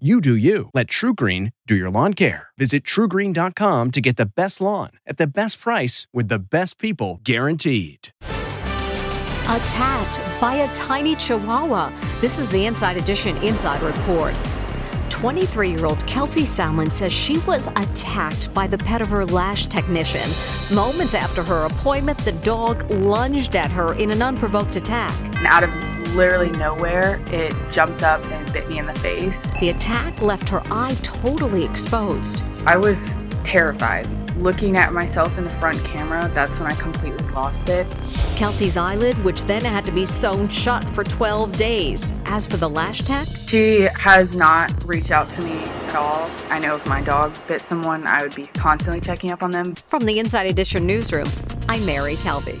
You do you. Let TruGreen do your lawn care. Visit trugreen.com to get the best lawn at the best price with the best people guaranteed. Attacked by a tiny chihuahua. This is the Inside Edition Inside Report. 23 year old Kelsey Salmon says she was attacked by the pet of her lash technician. Moments after her appointment, the dog lunged at her in an unprovoked attack. Out of literally nowhere, it jumped up and bit me in the face. The attack left her eye totally exposed. I was terrified. Looking at myself in the front camera, that's when I completely lost it. Kelsey's eyelid, which then had to be sewn shut for 12 days. As for the lash tech, She has not reached out to me at all. I know if my dog bit someone, I would be constantly checking up on them. from the Inside Edition newsroom, I'm Mary Calvi.